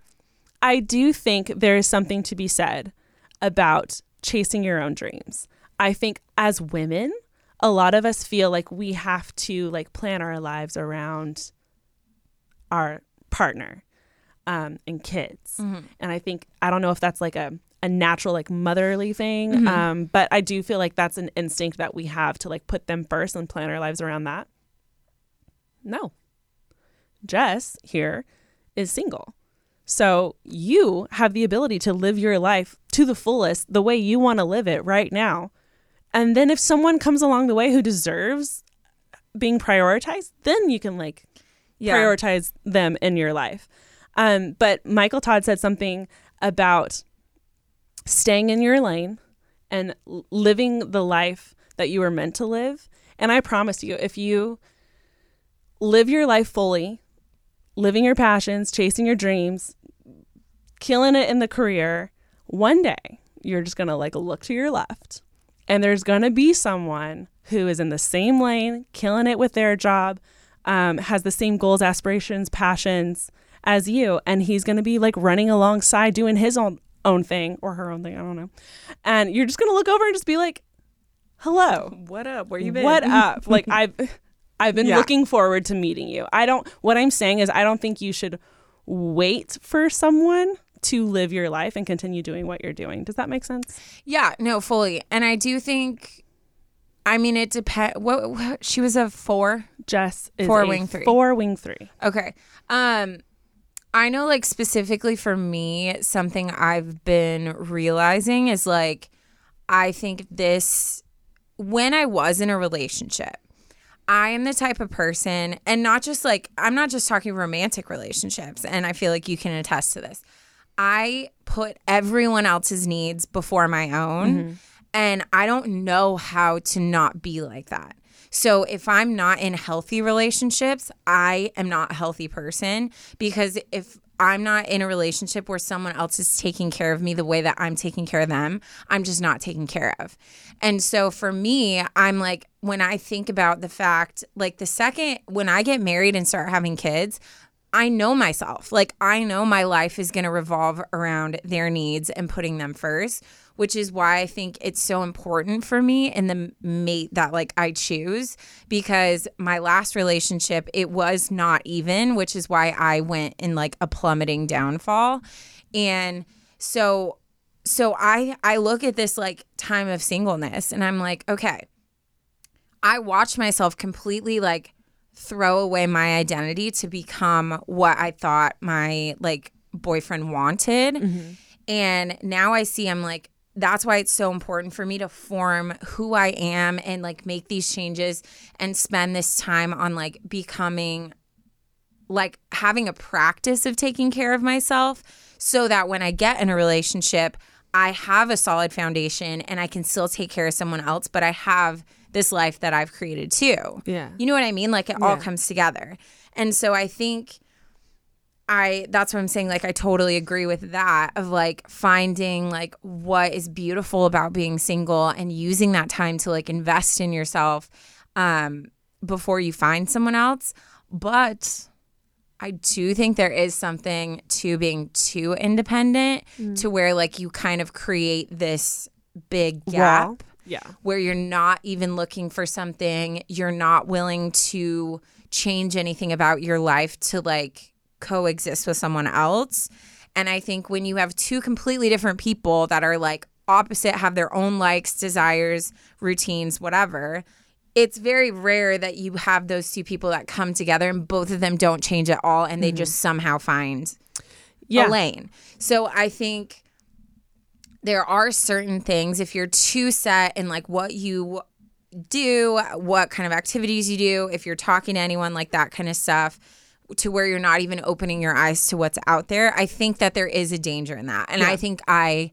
S2: I do think there is something to be said about chasing your own dreams. I think as women, a lot of us feel like we have to like plan our lives around our partner um, and kids. And I think I don't know if that's like a a natural like motherly thing, um, but I do feel like that's an instinct that we have to like put them first and plan our lives around that. No, Jess here is single. So you have the ability to live your life to the fullest the way you want to live it right now. And then if someone comes along the way who deserves being prioritized, then you can like
S1: Yeah.
S2: prioritize them in your life. Um, but Michael Todd said something about staying in your lane and living the life that you were meant to live. And I promise you, if you live your life fully, living your passions, chasing your dreams, killing it in the career, one day you're just going to like look to your left and there's going to be someone who is in the same lane, killing it with their job, um, has the same goals, aspirations, passions as you. And he's going to be like running alongside doing his own, own thing or her own thing. I don't know. And you're just going to look over and just be like, hello.
S1: What up? Where you been?
S2: What (laughs) up? like I've I've been
S1: Yeah.
S2: looking forward to meeting you. I don't what I'm saying is I don't think you should wait for someone to live your life and continue doing what you're doing. Does that make sense?
S1: Yeah, no, fully. And I do think I mean it depends what, what she was a 4.
S2: Jess is
S1: Four
S2: a
S1: wing three.
S2: Four wing three.
S1: Okay. Um I know like specifically for me something I've been realizing is like I think this when I was in a relationship I am the type of person and not just like I'm not just talking romantic relationships and I feel like you can attest to this. I put everyone else's needs before my own mm-hmm. and I don't know how to not be like that. So if I'm not in healthy relationships, I am not a healthy person because if I'm not in a relationship where someone else is taking care of me the way that I'm taking care of them, I'm just not taken care of. And so for me, I'm like, when I think about the fact, like the second when I get married and start having kids, I know myself. Like I know my life is going to revolve around their needs and putting them first, which is why I think it's so important for me in the mate that like I choose because my last relationship it was not even, which is why I went in like a plummeting downfall. And so so I I look at this like time of singleness and I'm like, okay. I watch myself completely like throw away my identity to become what I thought my like boyfriend wanted.
S2: Mm-hmm.
S1: And now I see I'm like that's why it's so important for me to form who I am and like make these changes and spend this time on like becoming like having a practice of taking care of myself so that when I get in a relationship, I have a solid foundation and I can still take care of someone else, but I have this life that I've created too.
S2: Yeah.
S1: You know what I mean? Like it all comes together. And so I think I that's what I'm saying like I totally agree with that of like finding like what is beautiful about being single and using that time to like invest in yourself um before you find someone else. But I do think there is something to being too independent to where like you kind of create this big gap
S2: Wall. Yeah.
S1: where you're not even looking for something, you're not willing to change anything about your life to like coexist with someone else. And I think when you have two completely different people that are like opposite, have their own likes, desires, routines, whatever, it's very rare that you have those two people that come together and both of them don't change at all and they mm-hmm. just somehow find
S2: Yeah.
S1: a lane. So I think there are certain things if you're too set in like what you do, what kind of activities you do, if you're talking to anyone like that kind of stuff to where you're not even opening your eyes to what's out there, I think that there is a danger in that. And I think I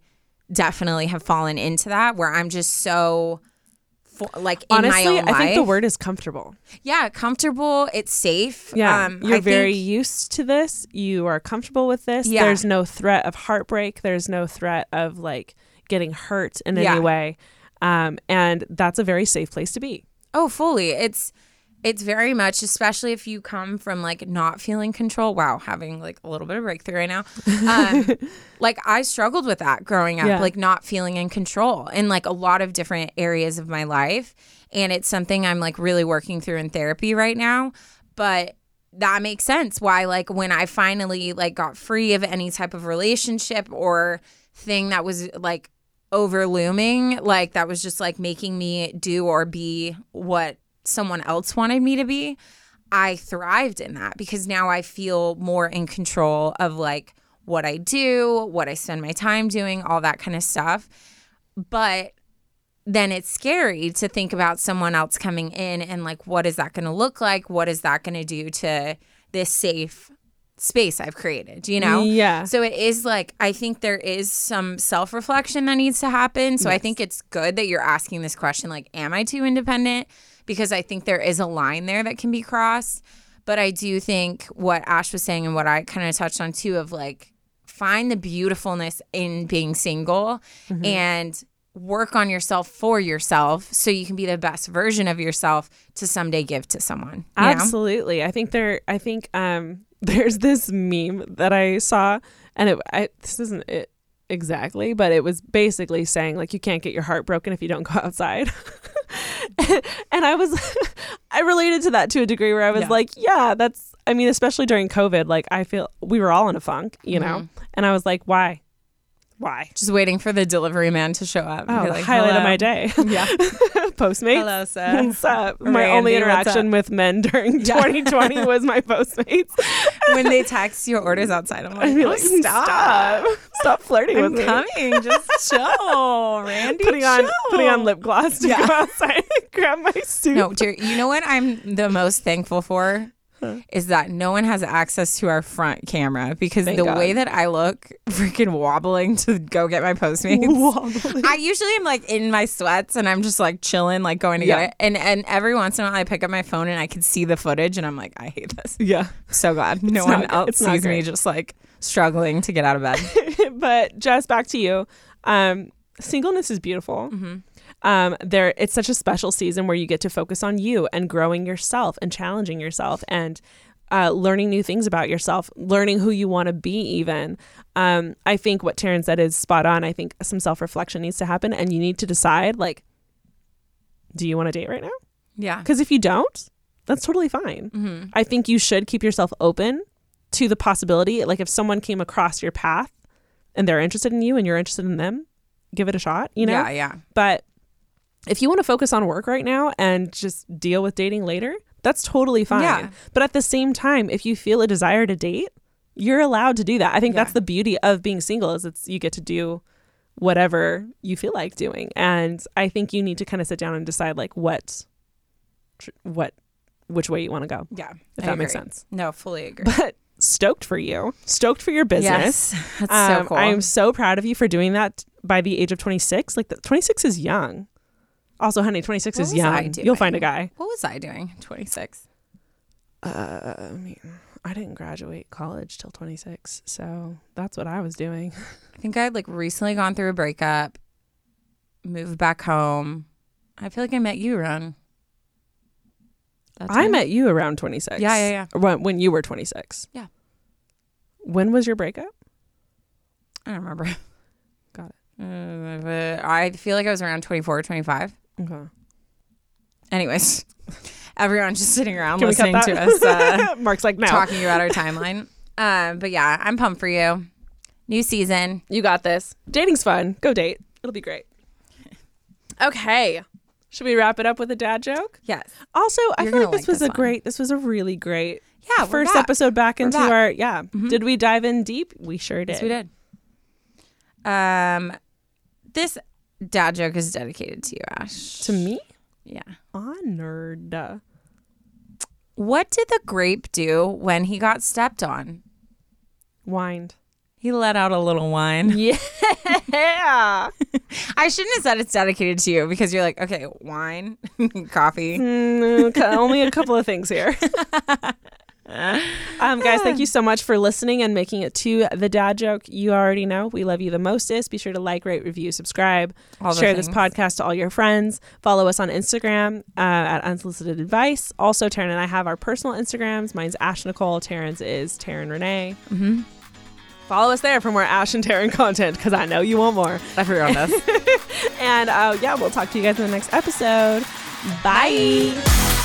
S1: definitely have fallen into that where I'm just so like in
S2: Honestly,
S1: my own
S2: I think the word is comfortable.
S1: yeah, comfortable, it's safe.
S2: Yeah.
S1: Um,
S2: You're
S1: I
S2: very
S1: think-
S2: used to this. You are comfortable with this.
S1: Yeah.
S2: There's no threat of heartbreak. There's no threat of like getting hurt in
S1: Yeah.
S2: any way. Um, and that's a very safe place to be.
S1: Oh, fully. It's it's very much, especially if you come from like not feeling control. Wow, having like a little bit of breakthrough right now. Um, (laughs) like I struggled with that growing up,
S2: Yeah.
S1: like not feeling in control in like a lot of different areas of my life, and it's something I'm like really working through in therapy right now. But that makes sense why like when I finally like got free of any type of relationship or thing that was like over looming, like that was just like making me do or be what someone else wanted me to be i thrived in that because now i feel more in control of like what i do what i spend my time doing all that kind of stuff but then it's scary to think about someone else coming in and like what is that going to look like what is that going to do to this safe space i've created you know
S2: Yeah.
S1: so it is like I think there is some self-reflection that needs to happen. So I think it's good that you're asking this question like am I too independent? Because I think there is a line there that can be crossed. But I do think what Ash was saying and what I kind of touched on too of like find the beautifulness in being single and work on yourself for yourself so you can be the best version of yourself to someday give to someone. you know?
S2: Absolutely. I think there I think um (laughs) there's this meme that I saw and it I this isn't it exactly, but it was basically saying like you can't get your heart broken if you don't go (laughs) outside. (laughs) and I was (laughs) I related to that to a degree where I was
S1: Yeah.
S2: like, yeah, that's I mean, especially during COVID, like I feel we were all in a funk, you know.
S1: Mm-hmm.
S2: And I was like, why? Why?
S1: Just waiting for the delivery man to show up.
S2: Oh,
S1: like,
S2: highlight of my day. (laughs)
S1: Yeah. (laughs)
S2: Postmates.
S1: Hello, sir.
S2: What's up? My
S1: Randy,
S2: only interaction with men during
S1: Yeah.
S2: 2020 was my Postmates. (laughs)
S1: when they text your orders outside, I'm like, "Oh,
S2: like,
S1: stop.
S2: stop, stop flirting
S1: I'm
S2: with me.
S1: coming. Just chill, Randy.
S2: Putting on putting on lip gloss to
S1: Yeah.
S2: go outside and grab my suit.
S1: No, dear, you know what I'm the most thankful for is that no one has access to our front camera because
S2: Thank
S1: the
S2: God.
S1: way that I look freaking wobbling to go get my Postmates. (laughs)
S2: Wobbly.
S1: I usually am like in my sweats and I'm just like chilling, like going to
S2: Yeah.
S1: get it. And and every once in a while I pick up my phone and I can see the footage and I'm like, I hate this.
S2: yeah.
S1: So glad no
S2: It's
S1: one
S2: not-
S1: else sees me just like struggling to get out of bed. (laughs)
S2: but just back to you. Um, singleness is beautiful.
S1: Mm-hmm.
S2: Um, there, it's such a special season where you get to focus on you and growing yourself and challenging yourself. And uh, learning new things about yourself, learning who you want to be, even. Um, I think what Taryne said is spot on. I think some self reflection needs to happen, and you need to decide like, do you want to date right now?
S1: Yeah.
S2: Because if you don't, that's totally fine.
S1: Mm-hmm.
S2: I think you should keep yourself open to the possibility. Like if someone came across your path and they're interested in you and you're interested in them, give it a shot, you know?
S1: Yeah, yeah.
S2: But if you want to focus on work right now and just deal with dating later, that's totally fine.
S1: Yeah.
S2: But at the same time, if you feel a desire to date, you're allowed to do that. I think
S1: Yeah.
S2: that's the beauty of being single is it's you get to do whatever you feel like doing. And I think you need to kind of sit down and decide like what what which way you want to go.
S1: Yeah.
S2: If
S1: I
S2: that makes sense.
S1: No, fully agree.
S2: But stoked for you. Stoked for your business.
S1: Yes. That's so
S2: Um,
S1: cool.
S2: I am so proud of you for doing that by the age of 26. Like the, 26 is young. Also, honey, 26
S1: What
S2: is young. You'll find a guy.
S1: what was I doing? 26.
S2: Uh, I mean, I didn't graduate college till 26, so that's what I was doing. (laughs)
S1: I think I had like recently gone through a breakup, moved back home. I feel like I met you around.
S2: I met you around 26.
S1: Yeah, yeah, yeah.
S2: When, when you were 26.
S1: Yeah.
S2: When was your breakup?
S1: I don't remember.
S2: Got
S1: it. (laughs) Uh, I feel like I was around 24 or 25.
S2: Okay.
S1: Anyways, (laughs) everyone's just sitting around
S2: Can we cut
S1: listening to
S2: that?
S1: us uh, (laughs)
S2: Mark's like, no.
S1: talking about our timeline. Um, but yeah, I'm pumped for you. New season.
S2: You got this. Dating's fun. Go date. It'll be great. Okay. Should we wrap it up with a dad joke?
S1: Yes.
S2: Also, I
S1: You're
S2: feel like
S1: gonna
S2: this
S1: like
S2: was
S1: this
S2: a
S1: one.
S2: great, this was a really great
S1: Yeah, we're
S2: first
S1: back.
S2: episode back into
S1: back.
S2: our, yeah.
S1: Mhm.
S2: Did we dive in deep? We sure did.
S1: Yes, we did. Um, this dad joke is dedicated to you, Ash.
S2: To me?
S1: Yeah.
S2: Honored.
S1: What did the grape do when he got stepped on?
S2: Whined.
S1: He let out a little whine. (laughs)
S2: Yeah.
S1: I shouldn't have said it's dedicated to you because you're like, okay, wine, (laughs) coffee.
S2: Mm, okay, only a couple of things here. (laughs) um, guys, thank you so much for listening and making it to the dad joke. You already know we love you the mostest. Be sure to like, rate, review, subscribe,
S1: All
S2: share this podcast to all your friends. Follow us on Instagram uh, at unsolicited advice. Also, Taryne and I have our personal Instagrams. Mine's Ash Nichole. Taryne's is Taryne Renee.
S1: Mm-hmm.
S2: Follow us there for more Ash and Taryne content because I know you want more.
S1: Everyone this. (laughs)
S2: And uh, yeah, we'll talk to you guys in the next episode. Bye.